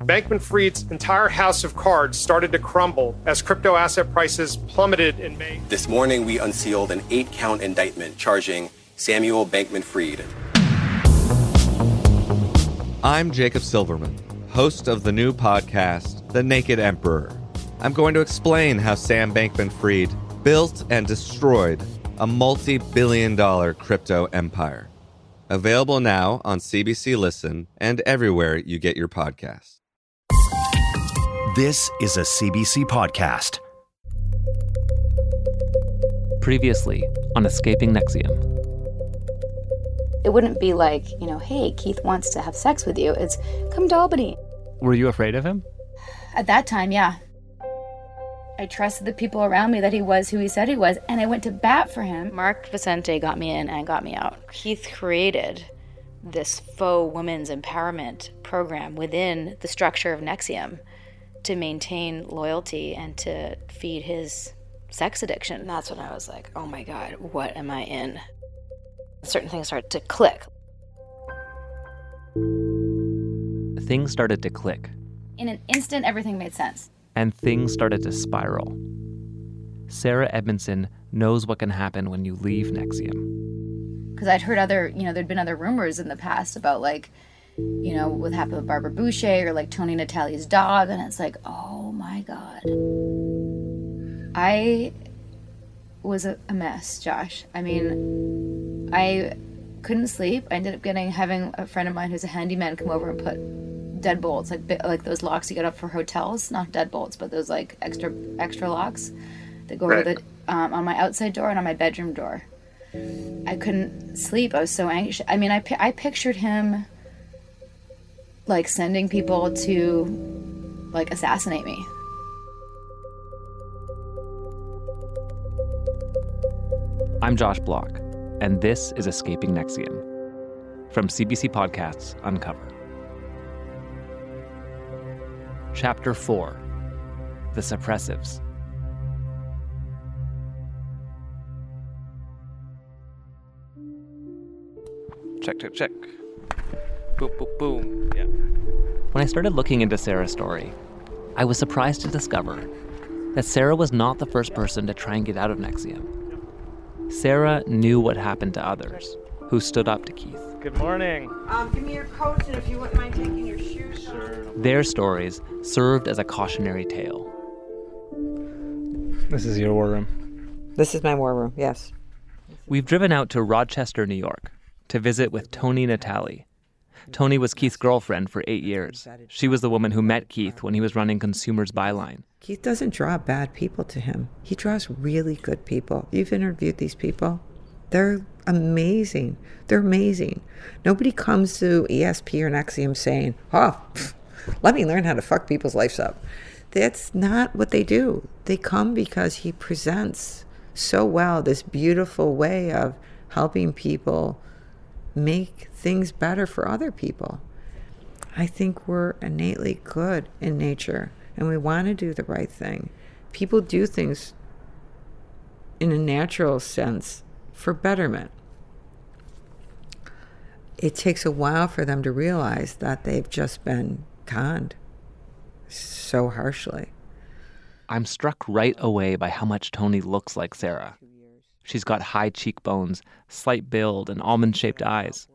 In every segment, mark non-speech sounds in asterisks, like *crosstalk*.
Bankman Fried's entire house of cards started to crumble as crypto asset prices plummeted in May. This morning, we unsealed an eight count indictment charging Samuel Bankman Fried. I'm Jacob Silverman, host of the new podcast, The Naked Emperor. I'm going to explain how Sam Bankman Fried built and destroyed a multi billion dollar crypto empire. Available now on CBC Listen and everywhere you get your podcasts. This is a CBC podcast. Previously on Escaping NXIVM. It wouldn't be like, you know, hey, Keith wants to have sex with you. It's come to Albany. Were you afraid of him? At that time, yeah. I trusted the people around me that he was who he said he was, and I went to bat for him. Mark Vicente got me in and got me out. Keith created this faux women's empowerment program within the structure of NXIVM to maintain loyalty and to feed his sex addiction. And that's when I was like, oh my God, what am I in? Certain things started to click. Things started to click. In an instant, everything made sense. And things started to spiral. Sarah Edmondson knows what can happen when you leave NXIVM. Because I'd heard other, you know, there'd been other rumors in the past about like, you know, what happened with Barbara Boucher or like Toni Natalie's dog. And it's like, oh my God. I was a, a mess, Josh. I mean, I couldn't sleep. I ended up getting having a friend of mine who's a handyman come over and put deadbolts, like like those locks you get up for hotels, not deadbolts, but those like extra extra locks that go right. over the um, on my outside door and on my bedroom door. I couldn't sleep. I was so anxious. I mean, I I pictured him like sending people to like assassinate me. I'm Josh Bloch, and this is Escaping NXIVM from CBC Podcasts Uncover. Chapter 4 The Suppressives. Check, check, check. Boom, boom, boom. Yeah. When I started looking into Sarah's story, I was surprised to discover that Sarah was not the first person to try and get out of NXIVM. Sarah knew what happened to others who stood up to Keith. Good morning. Um, give me your coats, and if you wouldn't mind taking your shoes sure. Their stories served as a cautionary tale. This is your war room. This is my war room, yes. We've driven out to Rochester, New York, to visit with Toni Natalie. Toni was Keith's girlfriend for eight years. She was the woman who met Keith when he was running Consumers Buyline. Keith doesn't draw bad people to him. He draws really good people. You've interviewed these people. They're amazing. They're amazing. Nobody comes to ESP or NXIVM saying, oh, let me learn how to fuck people's lives up. That's not what they do. They come because he presents so well this beautiful way of helping people make things better for other people. I think we're innately good in nature and we want to do the right thing. People do things in a natural sense for betterment. It takes a while for them to realize that they've just been conned so harshly. I'm struck right away by how much Toni looks like Sarah. She's got high cheekbones, slight build, and almond shaped eyes.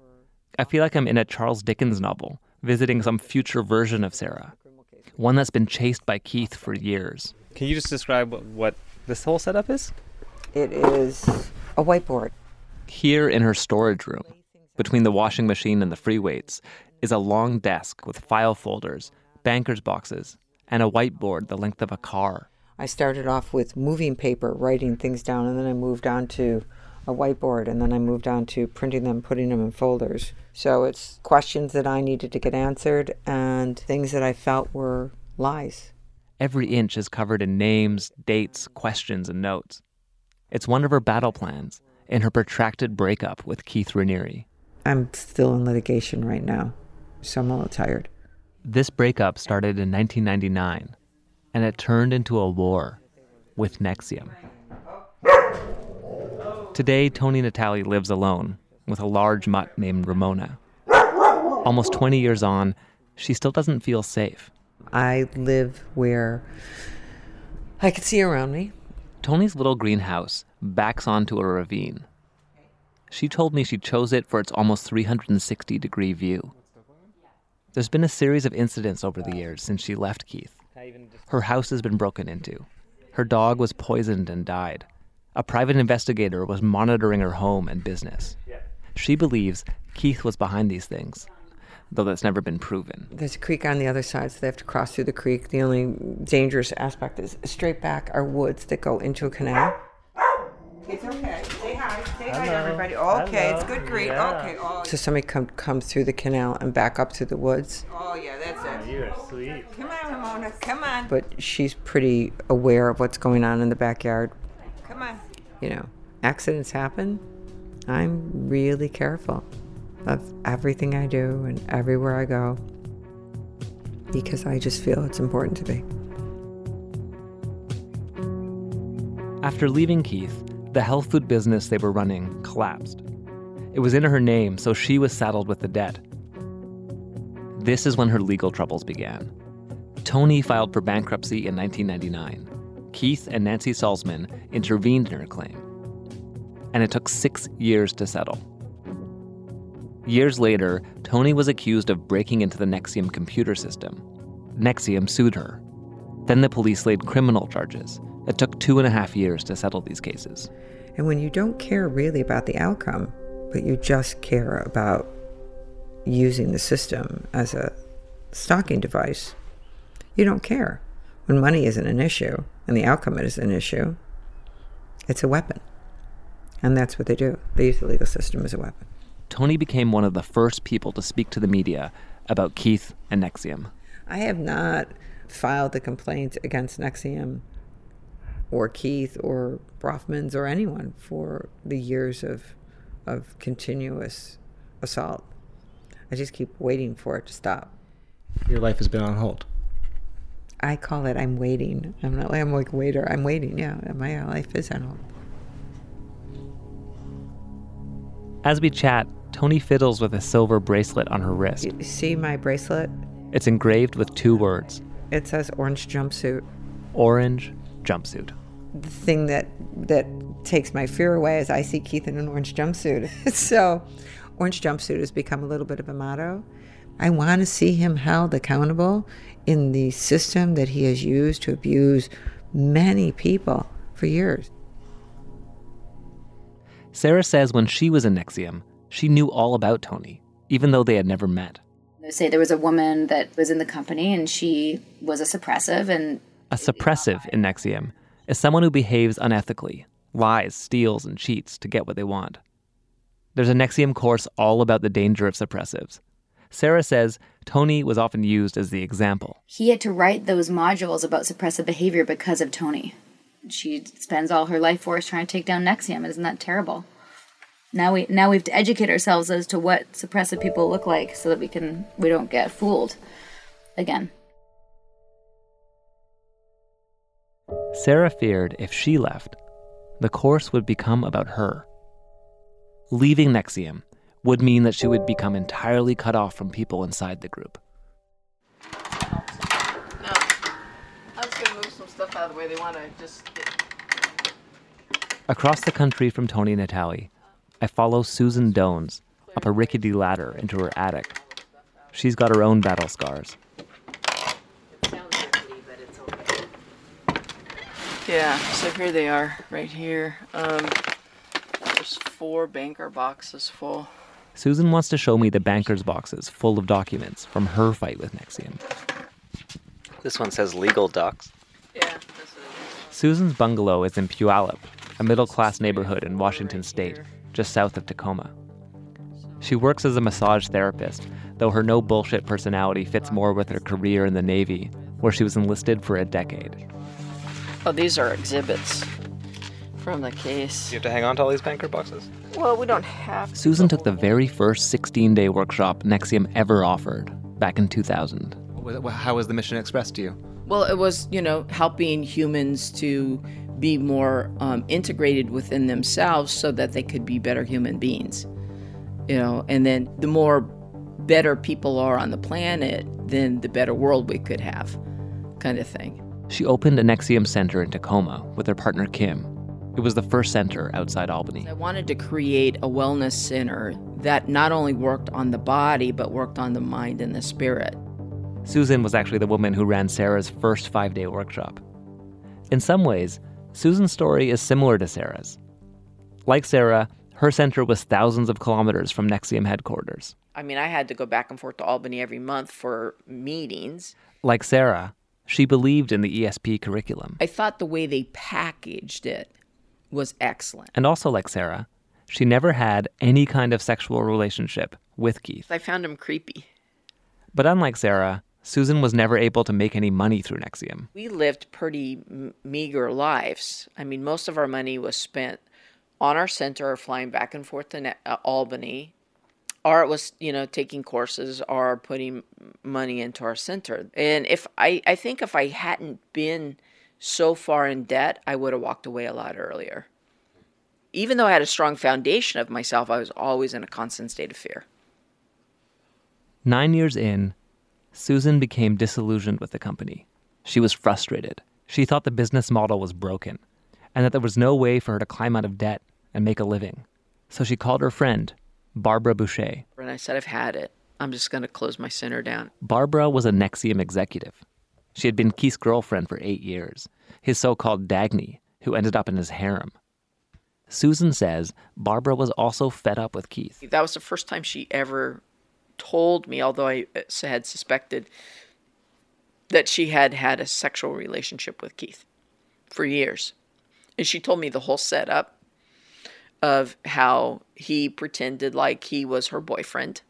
I feel like I'm in a Charles Dickens novel, visiting some future version of Sarah, one that's been chased by Keith for years. Can you just describe what, what this whole setup is? It is a whiteboard. Here in her storage room, between the washing machine and the free weights, is a long desk with file folders, banker's boxes, and a whiteboard the length of a car. I started off with moving paper, writing things down, and then I moved on to a whiteboard, and then I moved on to printing them, putting them in folders. So it's questions that I needed to get answered and things that I felt were lies. Every inch is covered in names, dates, questions, and notes. It's one of her battle plans in her protracted breakup with Keith Raniere. I'm still in litigation right now, so I'm a little tired. This breakup started in 1999, and it turned into a war with NXIVM. Today, Toni Natalie lives alone with a large mutt named Ramona. Almost 20 years on, she still doesn't feel safe. I live where I can see around me. Toni's little greenhouse backs onto a ravine. She told me she chose it for its almost 360 degree view. There's been a series of incidents over the years since she left Keith. Her house has been broken into. Her dog was poisoned and died. A private investigator was monitoring her home and business. She believes Keith was behind these things, though that's never been proven. There's a creek on the other side, so they have to cross through the creek. The only dangerous aspect is straight back are woods that go into a canal. It's okay. Say hi. Say hi to everybody. Okay, it's good greet. Okay. Oh. So somebody come comes through the canal and back up through the woods. Oh yeah, that's it. You're sweet. Come on, Ramona. Come on. But she's pretty aware of what's going on in the backyard. Come on. You know, accidents happen. I'm really careful of everything I do and everywhere I go because I just feel it's important to be. After leaving Keith, the health food business they were running collapsed. It was in her name, so she was saddled with the debt. This is when her legal troubles began. Toni filed for bankruptcy in 1999. Keith and Nancy Salzman intervened in her claim. And it took six years to settle. Years later, Toni was accused of breaking into the NXIVM computer system. NXIVM sued her. Then the police laid criminal charges. It took two and a half years to settle these cases. And when you don't care really about the outcome, but you just care about using the system as a stalking device, you don't care. When money isn't an issue and the outcome is an issue, it's a weapon. And that's what they do. They use the legal system as a weapon. Toni became one of the first people to speak to the media about Keith and NXIVM. I have not filed the complaint against NXIVM or Keith or Bronfmans or anyone for the years of of continuous assault. I just keep waiting for it to stop. Your life has been on hold. I call it I'm waiting. I'm not like I'm like waiter. I'm waiting. Yeah, my life is on hold. As we chat, Tony fiddles with a silver bracelet on her wrist. You see my bracelet? It's engraved with two words. It says orange jumpsuit. Orange jumpsuit. The thing that that takes my fear away is I see Keith in an orange jumpsuit. *laughs* so, orange jumpsuit has become a little bit of a motto. I want to see him held accountable in the system that he has used to abuse many people for years. Sarah says when she was in NXIVM, she knew all about Toni, even though they had never met. Say there was a woman that was in the company and she was a suppressive and A suppressive in NXIVM is someone who behaves unethically, lies, steals, and cheats to get what they want. There's a NXIVM course all about the danger of suppressives. Sarah says Toni was often used as the example. he had to write those modules about suppressive behavior because of Toni. She spends all her life force trying to take down NXIVM. Isn't that terrible? Now we now we have to educate ourselves as to what suppressive people look like so that we can we don't get fooled again. Sarah feared if she left, the course would become about her. Leaving NXIVM would mean that she would become entirely cut off from people inside the group. No. I'm just gonna move some stuff out of the way. They wanna just get Across the country from Toni and Natalie, I follow Susan Dones up a rickety ladder into her attic. She's got her own battle scars. Yeah, so here they are, right here. Um, there's four banker boxes full. Susan wants to show me the banker's boxes full of documents from her fight with NXIVM. This one says legal docs. Yeah, that's what Susan's bungalow is in Puyallup, a middle class neighborhood in Washington state, just south of Tacoma. She works as a massage therapist, though her no bullshit personality fits more with her career in the Navy, where she was enlisted for a decade. Oh, these are exhibits from the case. You have to hang on to all these banker boxes? Well, we don't have. to Susan took the very first 16 day workshop NXIVM ever offered back in 2000. How was the mission expressed to you? Well, it was, you know, helping humans to be more um, integrated within themselves so that they could be better human beings. You know, and then the more better people are on the planet, then the better world we could have, kind of thing. She opened a NXIVM center in Tacoma with her partner Kim. It was the first center outside Albany. I wanted to create a wellness center that not only worked on the body, but worked on the mind and the spirit. Susan was actually the woman who ran Sarah's first five day workshop. In some ways, Susan's story is similar to Sarah's. Like Sarah, her center was thousands of kilometers from NXIVM headquarters. I mean, I had to go back and forth to Albany every month for meetings. Like Sarah, she believed in the ESP curriculum. I thought the way they packaged it was excellent. And also, like Sarah, she never had any kind of sexual relationship with Keith. I found him creepy. But unlike Sarah, Susan was never able to make any money through NXIVM. We lived pretty m- meager lives. I mean, most of our money was spent on our center or flying back and forth to ne- uh, Albany, or it was, you know, taking courses or putting money into our center. And if I, I think if I hadn't been so far in debt, I would have walked away a lot earlier. Even though I had a strong foundation of myself, I was always in a constant state of fear. Nine years in, Susan became disillusioned with the company. She was frustrated. She thought the business model was broken and that there was no way for her to climb out of debt and make a living. So she called her friend, Barbara Boucher. And I said, I've had it. I'm just going to close my center down. Barbara was a NXIVM executive. She had been Keith's girlfriend for eight years, his so called Dagny, who ended up in his harem. Susan says Barbara was also fed up with Keith. That was the first time she ever told me, although I had suspected that she had had a sexual relationship with Keith for years. And she told me the whole setup of how he pretended like he was her boyfriend.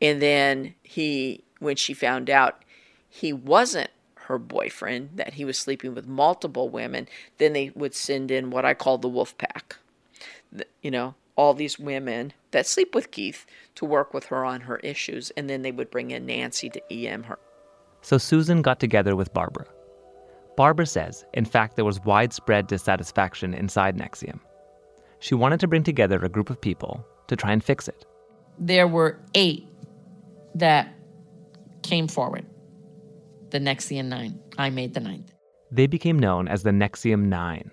And then he, when she found out he wasn't her boyfriend, that he was sleeping with multiple women, then they would send in what I call the wolf pack. You know, all these women that sleep with Keith to work with her on her issues, and then they would bring in Nancy to EM her. So Susan got together with Barbara. Barbara says, in fact, there was widespread dissatisfaction inside NXIVM. She wanted to bring together a group of people to try and fix it. There were eight that came forward. The NXIVM Nine. I made the ninth. They became known as the NXIVM Nine.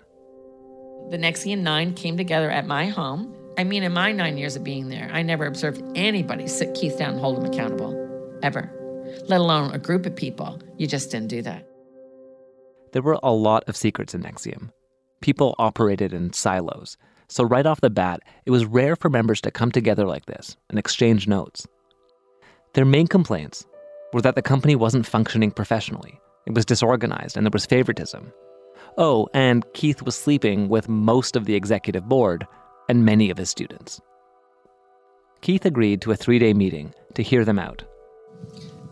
The NXIVM Nine came together at my home. I mean, in my nine years of being there, I never observed anybody sit Keith down and hold him accountable, ever, let alone a group of people. You just didn't do that. There were a lot of secrets in NXIVM. People operated in silos, so right off the bat, it was rare for members to come together like this and exchange notes. Their main complaints were that the company wasn't functioning professionally. It was disorganized and there was favoritism. Oh, and Keith was sleeping with most of the executive board and many of his students. Keith agreed to a three day meeting to hear them out.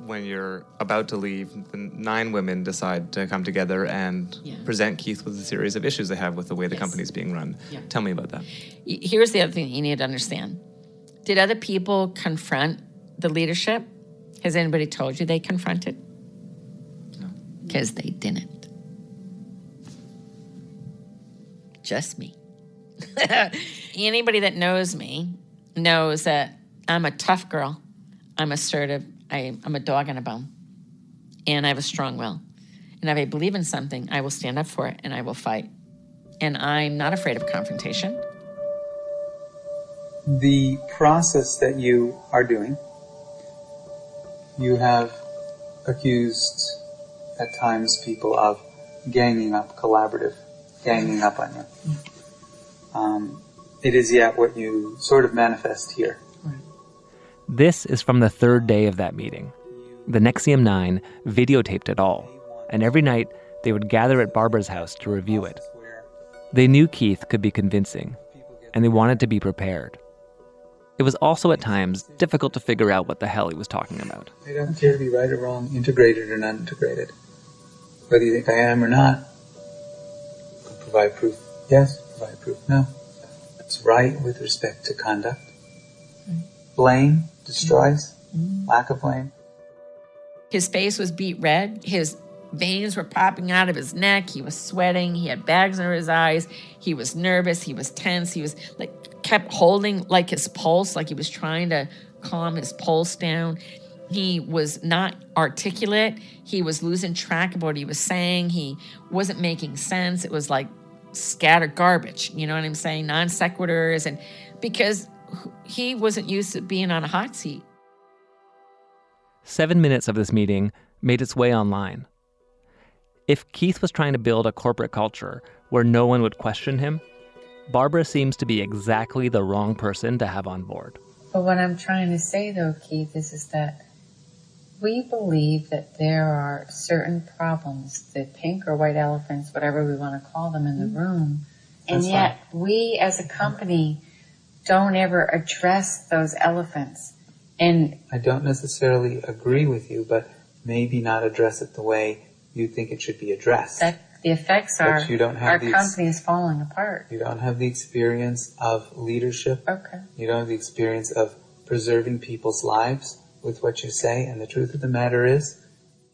When you're about to leave, the nine women decide to come together and Yeah. present Keith with a series of issues they have with the way the Yes. company's being run. Yeah. Tell me about that. Here's the other thing you need to understand. Did other people confront the leadership? Has anybody told you they confronted? No. Because they didn't. Just me. *laughs* Anybody that knows me knows that I'm a tough girl. I'm assertive. I, I'm a dog and a bone. And I have a strong will. And if I believe in something, I will stand up for it and I will fight. And I'm not afraid of confrontation. the process that you are doing, you have accused at times people of ganging up, collaborative, ganging up on you. Um, it is yet what you sort of manifest here. This is from the third day of that meeting. The NXIVM 9 videotaped it all, and every night they would gather at Barbara's house to review it. They knew Keith could be convincing, and they wanted to be prepared. It was also at times difficult to figure out what the hell he was talking about. I don't care to be right or wrong, integrated or not integrated. Whether you think I am or not, could provide proof. Yes, provide proof. No. It's right with respect to conduct. Blame destroys. Mm-hmm. Lack of blame. His face was beat red. His veins were popping out of his neck. He was sweating. He had bags under his eyes. He was nervous. He was tense. He was like kept holding like his pulse, like he was trying to calm his pulse down. He was not articulate. He was losing track of what he was saying. He wasn't making sense. It was like scattered garbage. You know what I'm saying? Non sequiturs. And because he wasn't used to being on a hot seat. Seven minutes of this meeting made its way online. If Keith was trying to build a corporate culture where no one would question him, Barbara seems to be exactly the wrong person to have on board. But what I'm trying to say, though, Keith, is, is that we believe that there are certain problems, the pink or white elephants, whatever we want to call them in the mm-hmm. room. And That's yet fine. we as a company don't ever address those elephants. And I don't necessarily agree with you, but maybe not address it the way you think it should be addressed. That, the effects are you don't have our the, company is falling apart. You don't have the experience of leadership. Okay. You don't have the experience of preserving people's lives with what you say, and the truth of the matter is,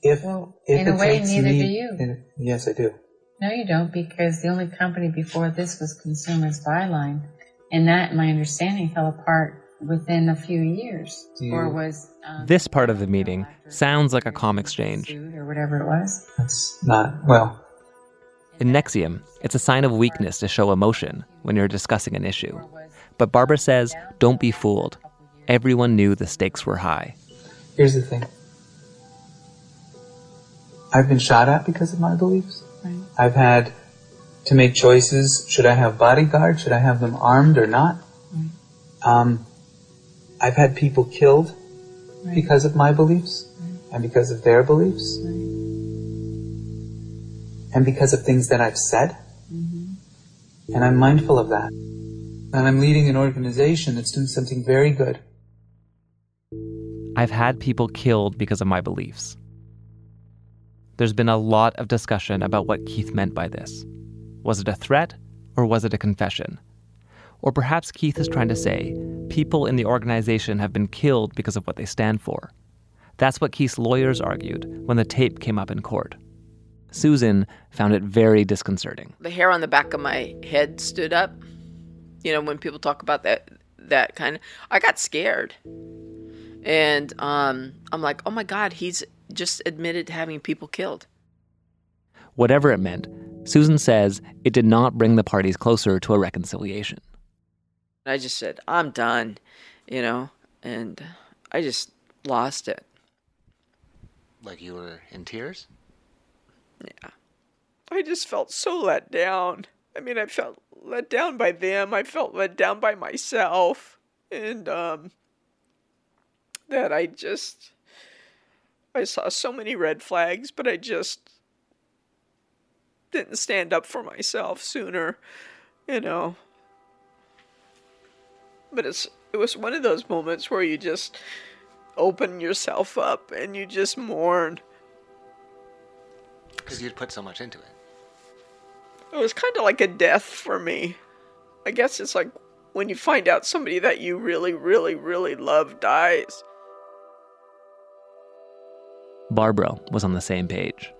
if well, if in a way, neither me, do you. yes, I do. No, you don't, because the only company before this was Consumers Buyline, and that, my understanding, fell apart within a few years, you, or was. Um, this part of the meeting sounds like a calm exchange, or whatever it was. That's not well. In NXIVM it's a sign of weakness to show emotion when you're discussing an issue. But Barbara says, don't be fooled. Everyone knew the stakes were high. Here's the thing I've been shot at because of my beliefs. Right. I've had to make choices. Should I have bodyguards? Should I have them armed or not? Right. Um, I've had people killed right. because of my beliefs and because of their beliefs and because of things that I've said. Mm-hmm. And I'm mindful of that. And I'm leading an organization that's doing something very good. I've had people killed because of my beliefs. There's been a lot of discussion about what Keith meant by this. Was it a threat or was it a confession? Or perhaps Keith is trying to say people in the organization have been killed because of what they stand for. That's what Keith's lawyers argued when the tape came up in court. Susan found it very disconcerting. The hair on the back of my head stood up. You know, when people talk about that that kind of I got scared. And um, I'm like, oh my God, he's just admitted to having people killed. Whatever it meant, Susan says it did not bring the parties closer to a reconciliation. I just said, I'm done, you know, and I just lost it. Like you were in tears? Yeah. I just felt so let down. I mean, I felt let down by them. I felt let down by myself. And um that I just I saw so many red flags, but I just didn't stand up for myself sooner, you know. But it's it was one of those moments where you just open yourself up and you just mourn. Because you'd put so much into it. It was kind of like a death for me. I guess it's like when you find out somebody that you really, really, really love dies. Barbara was on the same page.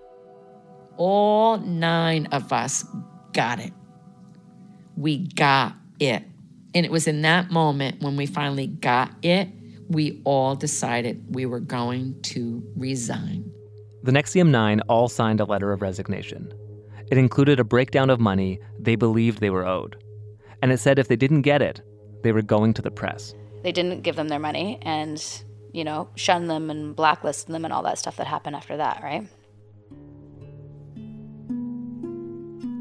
All nine of us got it. We got it. And it was in that moment when we finally got it, we all decided we were going to resign. The NXIVM 9 all signed a letter of resignation. It included a breakdown of money they believed they were owed. And it said if they didn't get it, they were going to the press. They didn't give them their money, and you know, shun them and blacklist them and all that stuff that happened after that, right?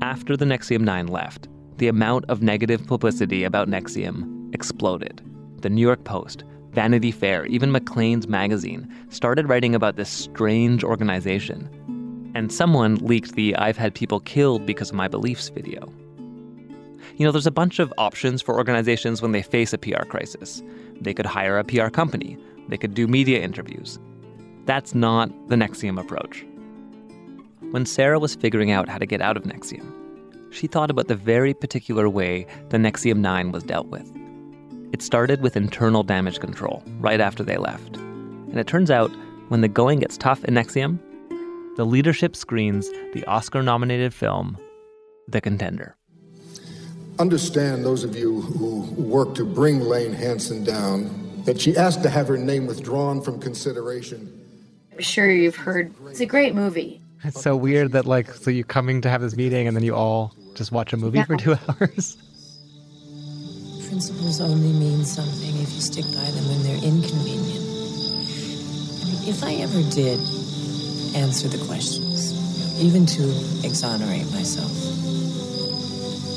After the NXIVM 9 left, the amount of negative publicity about NXIVM exploded. The New York Post, Vanity Fair, even Maclean's magazine started writing about this strange organization. And someone leaked the I've had people killed because of my beliefs video. You know, there's a bunch of options for organizations when they face a PR crisis. They could hire a PR company, they could do media interviews. That's not the NXIVM approach. When Sarah was figuring out how to get out of NXIVM, she thought about the very particular way the NXIVM 9 was dealt with. It started with internal damage control right after they left. And it turns out, when the going gets tough in NXIVM, the leadership screens the Oscar nominated film, The Contender. Understand those of you who work to bring Laine Hanson down that she asked to have her name withdrawn from consideration. I'm sure you've heard. It's a great movie. It's so weird that like so you're coming to have this meeting and then you all just watch a movie Yeah. for two *laughs* hours. Principles only mean something if you stick by them when they're inconvenient. If I ever did answer the questions, even to exonerate myself,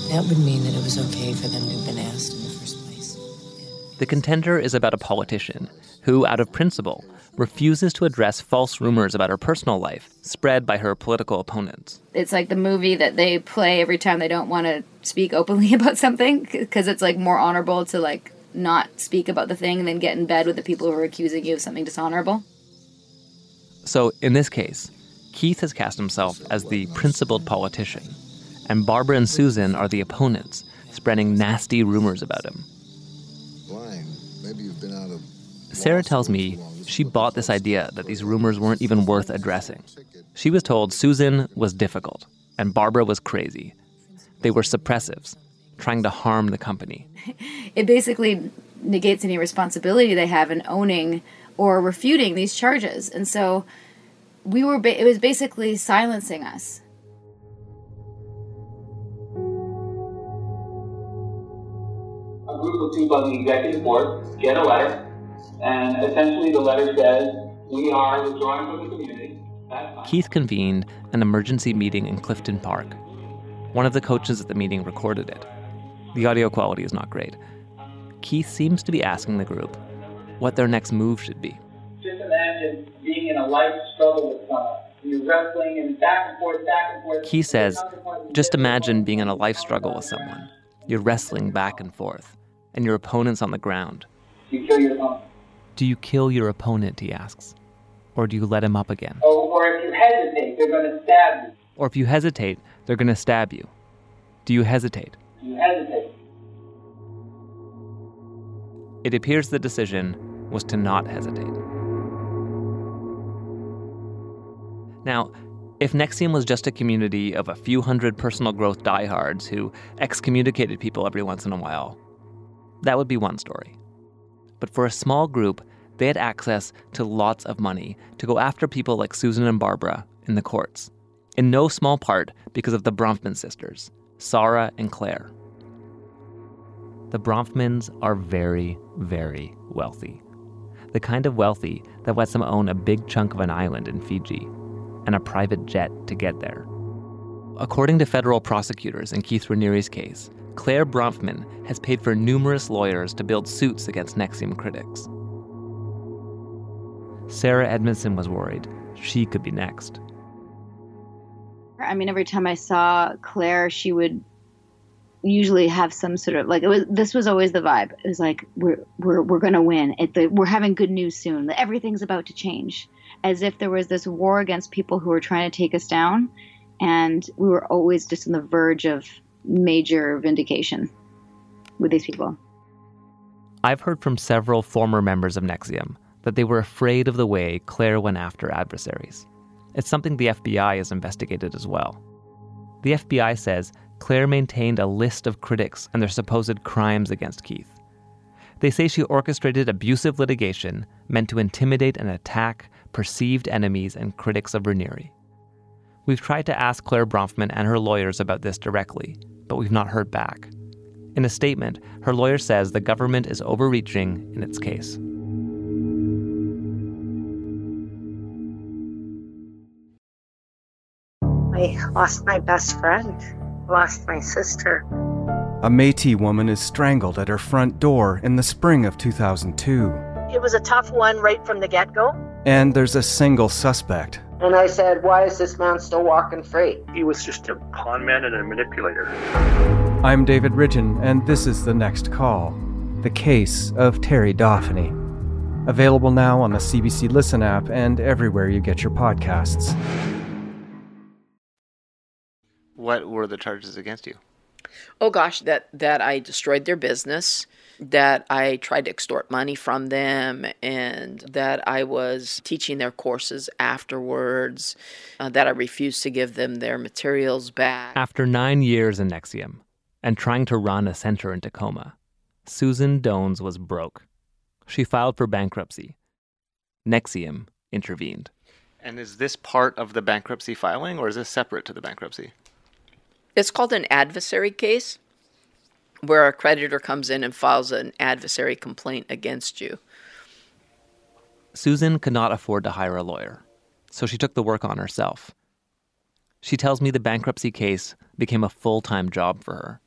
that would mean that it was okay for them to have been asked in the first place. The contender is about a politician who, out of principle, refuses to address false rumors about her personal life spread by her political opponents. It's like the movie that they play every time they don't want to speak openly *laughs* about something because it's like more honorable to like not speak about the thing than get in bed with the people who are accusing you of something dishonorable. So, in this case, Keith has cast himself as the principled politician, and Barbara and Susan are the opponents, spreading nasty rumors about him. Maybe you've been out of. Sarah tells me she bought this idea that these rumors weren't even worth addressing. She was told Susan was difficult and Barbara was crazy. They were suppressives, trying to harm the company. *laughs* It basically negates any responsibility they have in owning or refuting these charges, and so we were. Ba- it was basically silencing us. a group of people on the executive board get a letter, and essentially the letter says, we are withdrawing from the community. Keith convened an emergency meeting in Clifton Park. One of the coaches at the meeting recorded it. The audio quality is not great. Keith seems to be asking the group what their next move should be. Just imagine being in a life struggle with someone. You're wrestling and back and forth, back and forth. Keith says, just imagine being in a life struggle with someone. You're wrestling back and forth, and your opponent's on the ground. You kill your opponent. Do you kill your opponent, he asks, or do you let him up again? Oh, or if you hesitate, they're going to stab you. Or if you hesitate, they're going to stab you. Do you hesitate? You hesitate. It appears the decision was to not hesitate. Now, if NXIVM was just a community of a few hundred personal growth diehards who excommunicated people every once in a while, that would be one story. But for a small group, they had access to lots of money to go after people like Susan and Barbara in the courts, in no small part because of the Bronfman sisters, Sara and Clare. The Bronfmans are very, very wealthy. The kind of wealthy that lets them own a big chunk of an island in Fiji and a private jet to get there. According to federal prosecutors in Keith Raniere's case, Clare Bronfman has paid for numerous lawyers to build suits against NXIVM critics. Sarah Edmondson was worried she could be next. I mean, every time I saw Clare, she would usually have some sort of like it was. This was always the vibe. It was like we're we're we're gonna win. It, the, we're having good news soon. Everything's about to change, as if there was this war against people who were trying to take us down, and we were always just on the verge of major vindication with these people. I've heard from several former members of NXIVM that they were afraid of the way Clare went after adversaries. It's something the FBI has investigated as well. The FBI says Clare maintained a list of critics and their supposed crimes against Keith. They say she orchestrated abusive litigation meant to intimidate and attack perceived enemies and critics of Raniere. We've tried to ask Clare Bronfman and her lawyers about this directly, but we've not heard back. In a statement, her lawyer says the government is overreaching in its case. I lost my best friend, lost my sister. A Metis woman is strangled at her front door in the spring of 2002. It was a tough one right from the get go. And there's a single suspect. And I said, Why is this man still walking free? He was just a con man and a manipulator. I'm David Ridgen, and this is The Next Call The Case of Terrie Dauphinais. Available now on the CBC Listen app and everywhere you get your podcasts. What were the charges against you? Oh gosh, that that I destroyed their business, that I tried to extort money from them, and that I was teaching their courses afterwards, uh, that I refused to give them their materials back. After nine years in NXIVM and trying to run a center in Tacoma, Susan Dones was broke. She filed for bankruptcy. NXIVM intervened. And is this part of the bankruptcy filing, or is this separate to the bankruptcy? It's called an adversary case, where a creditor comes in and files an adversary complaint against you. Susan could not afford to hire a lawyer, so she took the work on herself. She tells me the bankruptcy case became a full time job for her.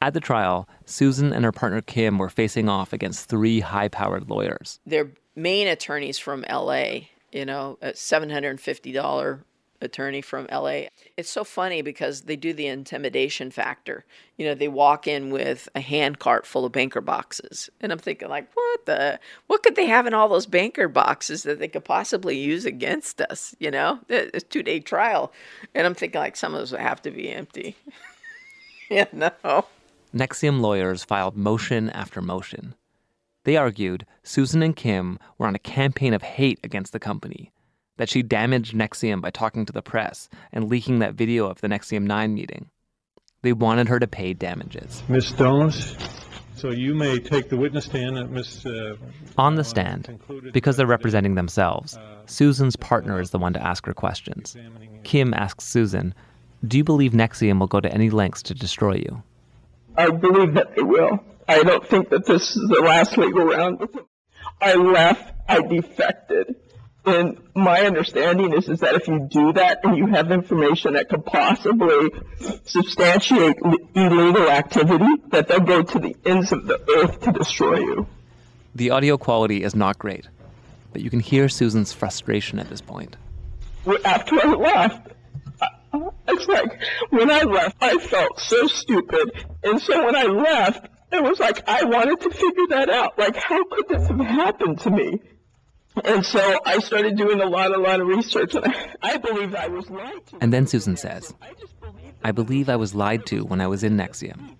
At the trial, Susan and her partner Kim were facing off against three high powered lawyers. Their main attorneys from LA, you know, a $750 attorney from LA. It's so funny because they do the intimidation factor. You know, they walk in with a handcart full of banker boxes. And I'm thinking like, what the what could they have in all those banker boxes that they could possibly use against us, you know? It's a 2-day trial. And I'm thinking like some of those would have to be empty. *laughs* yeah, no. NXIVM lawyers filed motion after motion. They argued Susan and Kim were on a campaign of hate against the company, that she damaged NXIVM by talking to the press and leaking that video of the NXIVM 9 meeting. They wanted her to pay damages. Ms. Stones, so you may take the witness stand at Ms. Uh, On the stand, because they're representing themselves, Susan's partner is the one to ask her questions. Kim asks Susan, Do you believe NXIVM will go to any lengths to destroy you? I believe that they will. I don't think that this is the last legal round with them. I left, I defected. And my understanding is, is that if you do that and you have information that could possibly substantiate illegal activity, that they'll go to the ends of the earth to destroy you. The audio quality is not great, but you can hear Susan's frustration at this point. After I left, it's like when I left, I felt so stupid. And so when I left, it was like I wanted to figure that out. Like, how could this have happened to me? And so I started doing a lot, a lot of research, and I, I believe I was lied to. And then Susan says, I believe I was lied to when I was in NXIVM.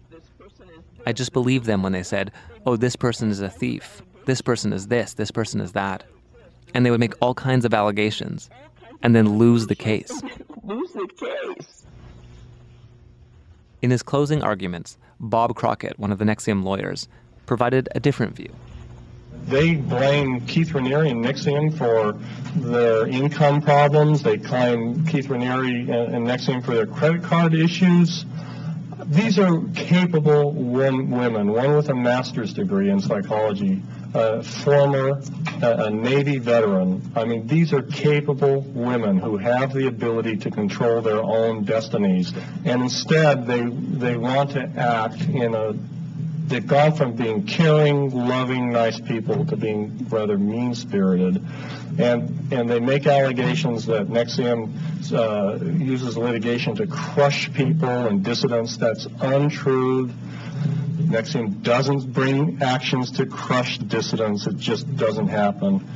I just believed them when they said, oh, this person is a thief, this person is this, this person is that. And they would make all kinds of allegations and then lose the case. Lose the case. In his closing arguments, Bob Crockett, one of the NXIVM lawyers, provided a different view. They blame Keith Raniere and NXIVM for their income problems. They claim Keith Raniere and NXIVM for their credit card issues. These are capable women, one with a master's degree in psychology, a former a Navy veteran. I mean, these are capable women who have the ability to control their own destinies. And instead, they, they want to act in a they've gone from being caring, loving, nice people to being rather mean-spirited, and and they make allegations that NXIVM uh, uses litigation to crush people and dissidents. That's untrue. NXIVM doesn't bring actions to crush dissidents. It just doesn't happen.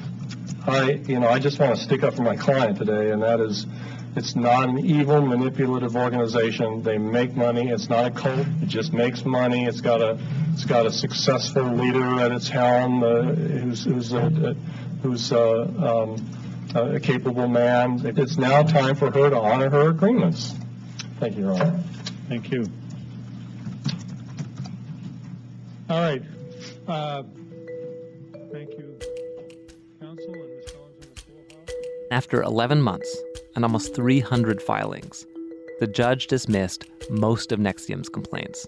I, you know, I just want to stick up for my client today, and that is, it's not an evil, manipulative organization. They make money. It's not a cult. It just makes money. It's got a, it's got a successful leader at its helm, uh, who's, who's, a, who's a, um, a capable man. It's now time for her to honor her agreements. Thank you, Your Honor. Thank you. All right. Uh, thank you, counsel and Ms. After 11 months and almost 300 filings, the judge dismissed most of NXIVM's complaints.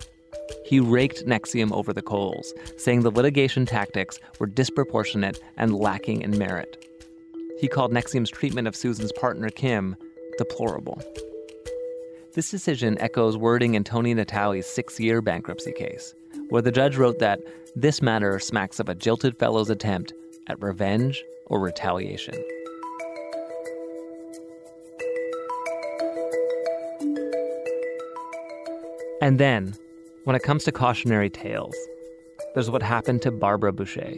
He raked NXIVM over the coals, saying the litigation tactics were disproportionate and lacking in merit. He called NXIVM's treatment of Susan's partner, Kim, deplorable. This decision echoes wording in Toni Natalie's six year bankruptcy case, where the judge wrote that this matter smacks of a jilted fellow's attempt at revenge or retaliation. And then, when it comes to cautionary tales, there's what happened to Barbara Boucher.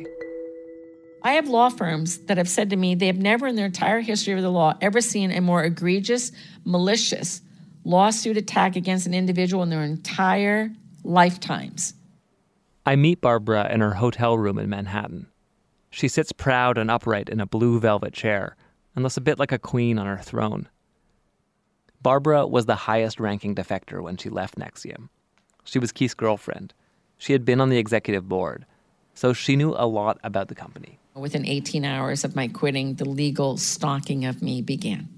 I have law firms that have said to me they have never in their entire history of the law ever seen a more egregious, malicious lawsuit attack against an individual in their entire lifetimes. I meet Barbara in her hotel room in Manhattan. She sits proud and upright in a blue velvet chair and looks a bit like a queen on her throne. Barbara was the highest ranking defector when she left NXIVM. She was Keith's girlfriend. She had been on the executive board. so she knew a lot about the company. Within 18 hours of my quitting, the legal stalking of me began.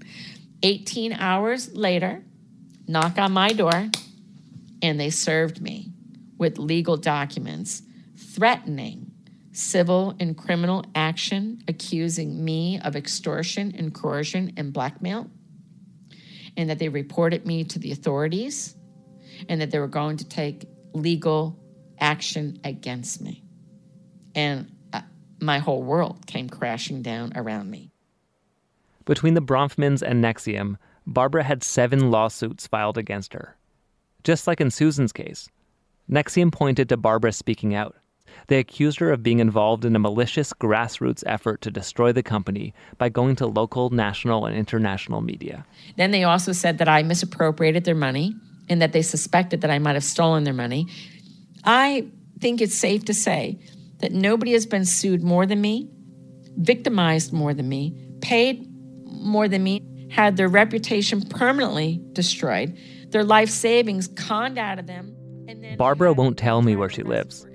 18 hours later, knock on my door, and they served me with legal documents threatening civil and criminal action accusing me of extortion and coercion and blackmail, and that they reported me to the authorities, and that they were going to take legal action against me. And uh, my whole world came crashing down around me. Between the Bronfmans and NXIVM, Barbara had seven lawsuits filed against her. Just like in Susan's case, NXIVM pointed to Barbara speaking out. They accused her of being involved in a malicious grassroots effort to destroy the company by going to local, national, and international media. Then they also said that I misappropriated their money and that they suspected that I might have stolen their money. I think it's safe to say that nobody has been sued more than me, victimized more than me, paid more than me, had their reputation permanently destroyed, their life savings conned out of them. Barbara won't tell me where she lives.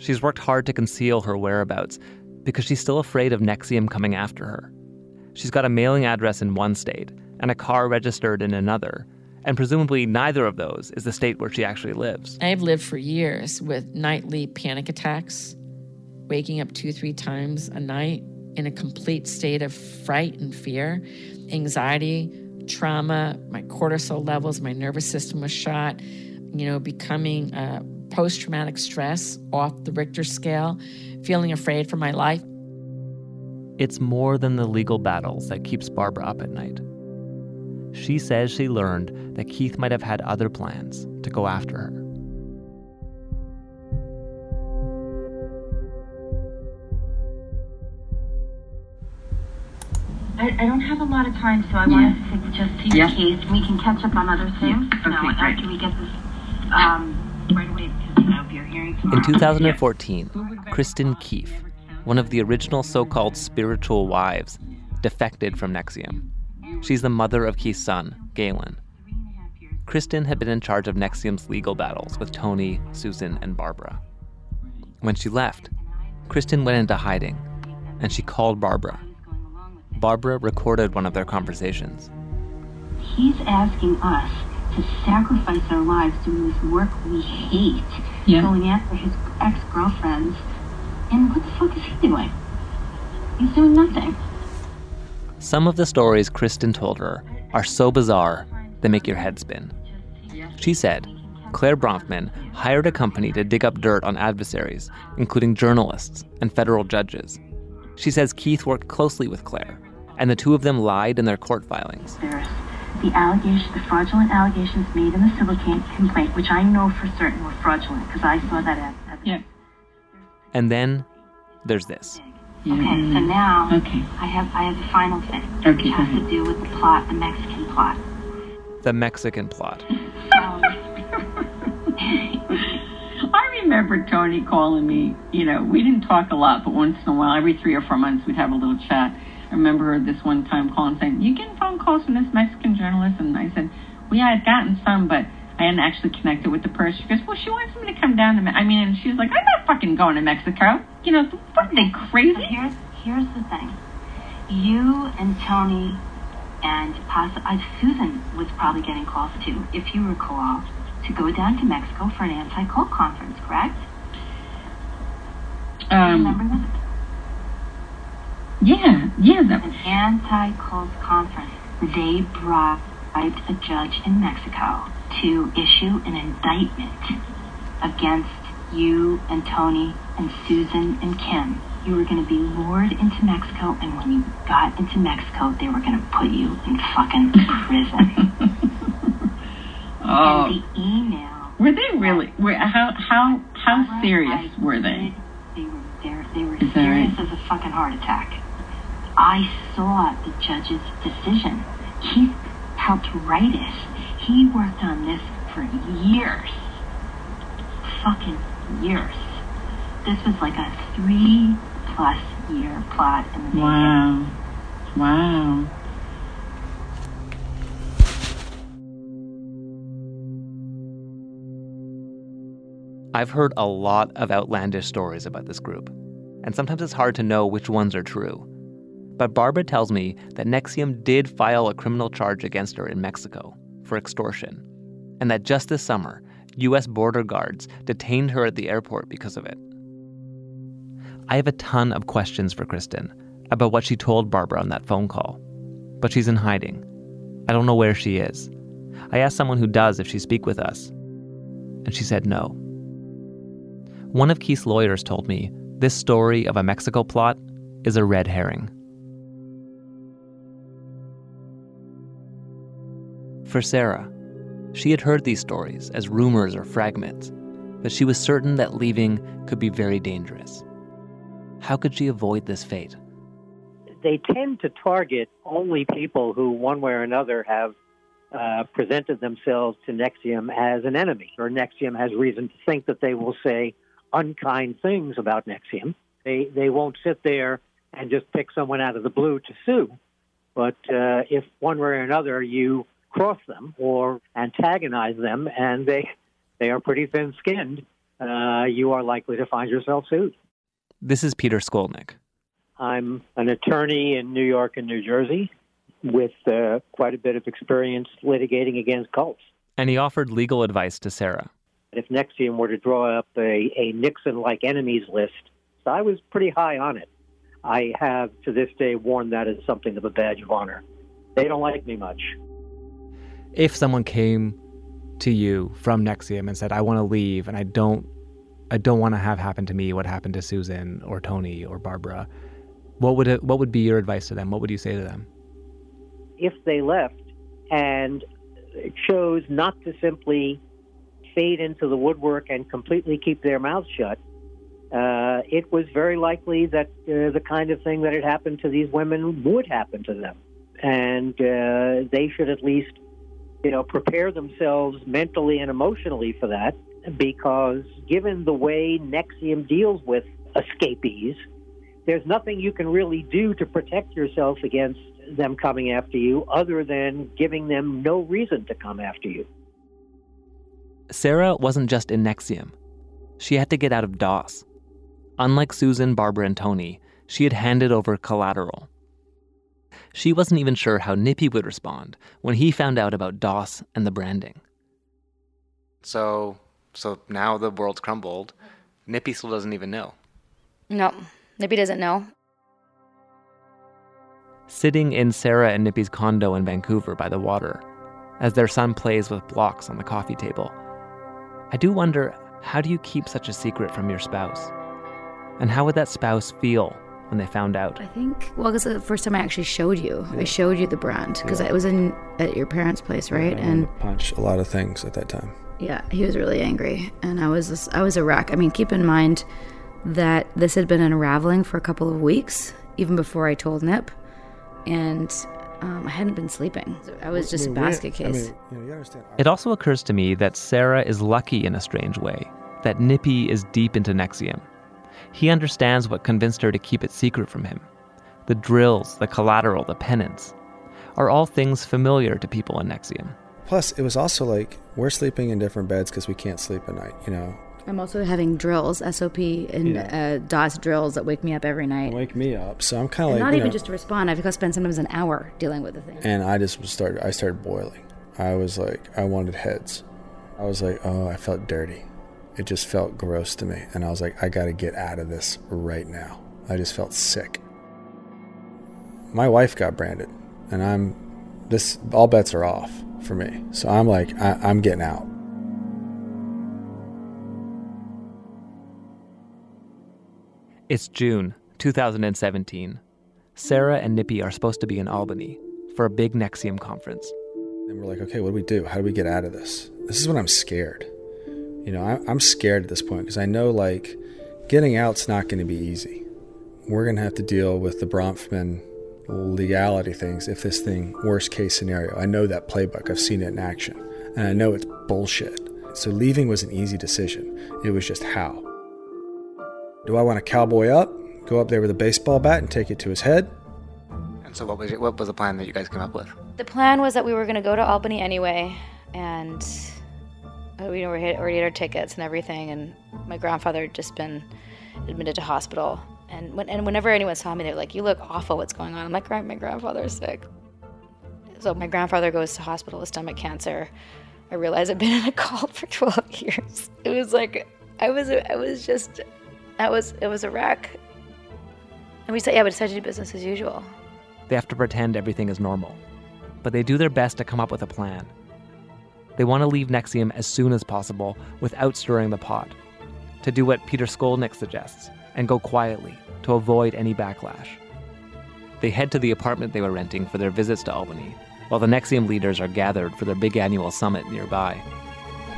She's worked hard to conceal her whereabouts because she's still afraid of NXIVM coming after her. She's got a mailing address in one state and a car registered in another, and presumably neither of those is the state where she actually lives. I've lived for years with nightly panic attacks, waking up two, three times a night in a complete state of fright and fear, anxiety, trauma, my cortisol levels, my nervous system was shot, you know, becoming uh, post traumatic stress off the Richter scale, feeling afraid for my life. It's more than the legal battles that keeps Barbara up at night. She says she learned that Keith might have had other plans to go after her. I, I don't have a lot of time, so I wanted to just see your case. We can catch up on other things. Okay, now, great. after we get this um, right away, In 2014, Kristin Keeffe, one of the original so called spiritual wives, defected from NXIVM. She's the mother of Keith's son, Gaelyn. Kristin had been in charge of NXIVM's legal battles with Toni, Susan, and Barbara. When she left, Kristin went into hiding, and she called Barbara. Barbara recorded one of their conversations. He's asking us to sacrifice our lives doing this work we hate, going after his ex-girlfriends. And what the fuck is he doing? He's doing nothing. Some of the stories Kristin told her are so bizarre they make your head spin. She said Clare Bronfman hired a company to dig up dirt on adversaries, including journalists and federal judges. She says Keith worked closely with Clare, and the two of them lied in their court filings. There's the allegation, the fraudulent allegations made in the civil complaint, which I know for certain were fraudulent because I saw that at. at yeah. And then there's this. Okay, so now okay. I have I have the final thing, Okay, which go has to do with the plot, the Mexican plot. The Mexican plot. *laughs* I remember Toni calling me. You know, we didn't talk a lot, but once in a while, every three or four months, we'd have a little chat. I remember this one time calling saying, "You getting phone calls from this Mexican journalist?" And I said, "We had gotten some, but I hadn't actually connected with the person." She goes, "Well, she wants me to come down to. Me-. I mean, and she's like, I'm not fucking going to Mexico. You know, what are they crazy?" Here's here's the thing. You and Toni and uh, Susan was probably getting calls too, if you recall, to go down to Mexico for an anti-cult conference, correct? Um, Remember that? Yeah, yeah. That An anti-cult conference. They bribed a judge in Mexico to issue an indictment against you and Toni and Susan and Kim. You were going to be lured into Mexico, and when you got into Mexico, they were going to put you in fucking prison. *laughs* Oh. And the email. Were they really? Were, how how how serious were they? They were there. They were Is serious right? as a fucking heart attack. I saw the judge's decision. He helped write it. He worked on this for years. Fucking years. This was like a three plus year plot in the making. Wow, wow. I've heard a lot of outlandish stories about this group, and sometimes it's hard to know which ones are true. But Barbara tells me that NXIVM did file a criminal charge against her in Mexico for extortion, and that just this summer, U.S. border guards detained her at the airport because of it. I have a ton of questions for Kristin about what she told Barbara on that phone call, but she's in hiding. I don't know where she is. I asked someone who does if she'd speak with us, and she said no. One of Keith's lawyers told me this story of a Mexico plot is a red herring. For Sarah, she had heard these stories as rumors or fragments, but she was certain that leaving could be very dangerous. How could she avoid this fate? They tend to target only people who, one way or another, have uh, presented themselves to NXIVM as an enemy, or NXIVM has reason to think that they will say unkind things about NXIVM. They they won't sit there and just pick someone out of the blue to sue. But uh, if one way or another you cross them or antagonize them, and they they are pretty thin-skinned, uh, you are likely to find yourself sued. This is Peter Skolnick. I'm an attorney in New York and New Jersey with uh, quite a bit of experience litigating against cults. And he offered legal advice to Sarah. If NXIVM were to draw up a, a Nixon like enemies list, so I was pretty high on it. I have to this day worn that as something of a badge of honor. They don't like me much. If someone came to you from NXIVM and said, I want to leave and I don't I don't want to have happen to me what happened to Susan or Toni or Barbara, what would it, what would be your advice to them? What would you say to them? If they left and chose not to simply fade into the woodwork and completely keep their mouths shut, uh, it was very likely that uh, the kind of thing that had happened to these women would happen to them. And uh, they should at least, you know, prepare themselves mentally and emotionally for that because given the way NXIVM deals with escapees, there's nothing you can really do to protect yourself against them coming after you other than giving them no reason to come after you. Sarah wasn't just in NXIVM. She had to get out of DOS. Unlike Susan, Barbara, and Toni, she had handed over collateral. She wasn't even sure how Nippy would respond when he found out about DOS and the branding. So, so now the world's crumbled. Nippy still doesn't even know. No, Nippy doesn't know. Sitting in Sarah and Nippy's condo in Vancouver by the water, as their son plays with blocks on the coffee table, I do wonder how do you keep such a secret from your spouse? And how would that spouse feel when they found out? I think, well, because the first time I actually showed you, I showed you the brand because it was in at your parents' place, right? I and wanted punch a lot of things at that time. Yeah, he was really angry, and I was I was a wreck. I mean, keep in mind that this had been unraveling for a couple of weeks, even before I told Nip, and um, I hadn't been sleeping. I was just I a mean, we- basket I case. mean, you know, you understand. It also occurs to me that Sarah is lucky in a strange way, that Nippy is deep into NXIVM. He understands what convinced her to keep it secret from him. The drills, the collateral, the penance are all things familiar to people in NXIVM. Plus, it was also like we're sleeping in different beds because we can't sleep at night. You know, I'm also having drills, SOP, and uh, DOS drills that wake me up every night. wake me up. So I'm kind of like, not even know, just to respond. I've got to spend sometimes an hour dealing with the thing. and I just was started. I started boiling. I was like, I wanted heads. I was like, oh, I felt dirty. It just felt gross to me, and I was like, I got to get out of this right now. I just felt sick. My wife got branded, and I'm this. All bets are off for me. So I'm like, I, I'm getting out. It's June 2017. Sarah and Nippy are supposed to be in Albany for a big NXIVM conference. And we're like, okay, what do we do? How do we get out of this? This is when I'm scared. You know, I, I'm scared at this point because I know like getting out's not going to be easy. We're going to have to deal with the Bronfman legality things if this thing, worst case scenario. I know that playbook, I've seen it in action, and I know it's bullshit. So leaving was an easy decision. It was just how. Do I want to cowboy up, go up there with a baseball bat and take it to his head? And so, what was it, what was the plan that you guys came up with? The plan was that we were going to go to Albany anyway, and Uh, we already already had our tickets and everything, and my grandfather had just been admitted to hospital. And when, and whenever anyone saw me, they're like, "You look awful. What's going on?" I'm like, "My grandfather's sick." So my grandfather goes to hospital with stomach cancer. I realized I've been in a cult for *laughs* 12 years. It was like I was I was just I was it was a wreck. And we said, yeah, we decided to do business as usual. They have to pretend everything is normal, but they do their best to come up with a plan. They want to leave NXIVM as soon as possible without stirring the pot, to do what Peter Skolnick suggests and go quietly to avoid any backlash. They head to the apartment they were renting for their visits to Albany, while the NXIVM leaders are gathered for their big annual summit nearby.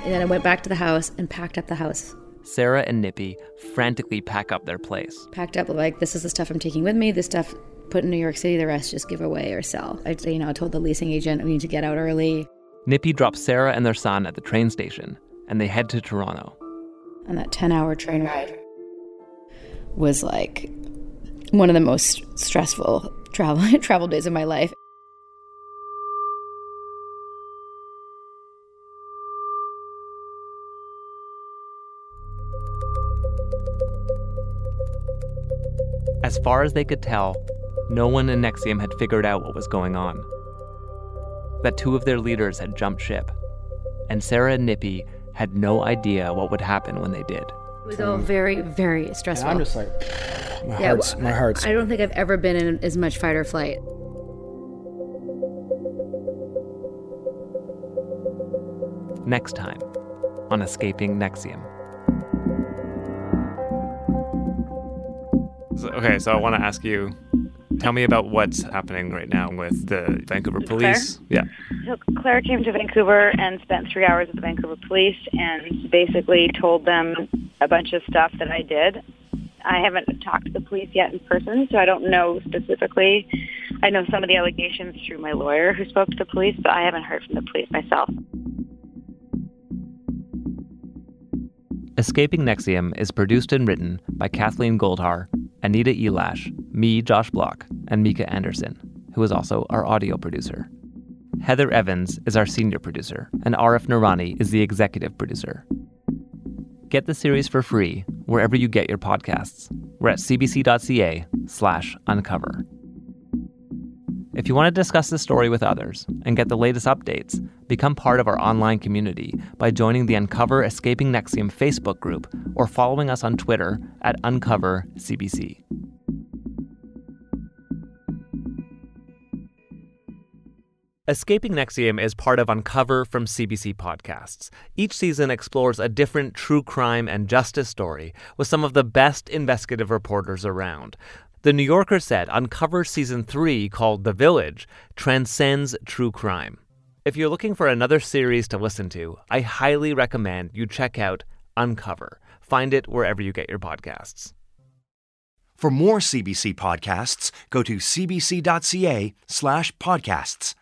And then I went back to the house and packed up the house. Sarah and Nippy frantically pack up their place. Packed up like this is the stuff I'm taking with me. This stuff put in New York City. The rest just give away or sell. I, you know, I told the leasing agent we need to get out early. Nippy drops Sarah and their son at the train station, and they head to Toronto. And that 10 hour train ride was like one of the most stressful travel *laughs* travel days of my life. As far as they could tell, no one in NXIVM had figured out what was going on. That two of their leaders had jumped ship, and Sarah and Nippy had no idea what would happen when they did. It was all very, very stressful. I'm just like, *sighs* my Yeah, heart's, my heart's. I don't think I've ever been in as much fight or flight. Next time on Escaping NXIVM. Okay, so I want to ask you tell me about what's happening right now with the Vancouver police. Clare? Yeah. So Clare came to Vancouver and spent three hours with the Vancouver police and basically told them a bunch of stuff that I did. I haven't talked to the police yet in person, so I don't know specifically. I know some of the allegations through my lawyer who spoke to the police, but I haven't heard from the police myself. Escaping NXIVM is produced and written by Kathleen Goldhar, Anita Elash, me, Josh Bloch, and Mika Anderson, who is also our audio producer. Heather Evans is our senior producer, and Arif Noorani is the executive producer. Get the series for free wherever you get your podcasts. We're at cbc.ca slash uncover. If you want to discuss this story with others and get the latest updates, become part of our online community by joining the Uncover Escaping NXIVM Facebook group or following us on Twitter at UncoverCBC. Escaping NXIVM is part of Uncover from CBC Podcasts. Each season explores a different true crime and justice story with some of the best investigative reporters around. The New Yorker said Uncover Season 3, called The Village, transcends true crime. If you're looking for another series to listen to, I highly recommend you check out Uncover. Find it wherever you get your podcasts. For more CBC podcasts, go to cbc.ca slash podcasts.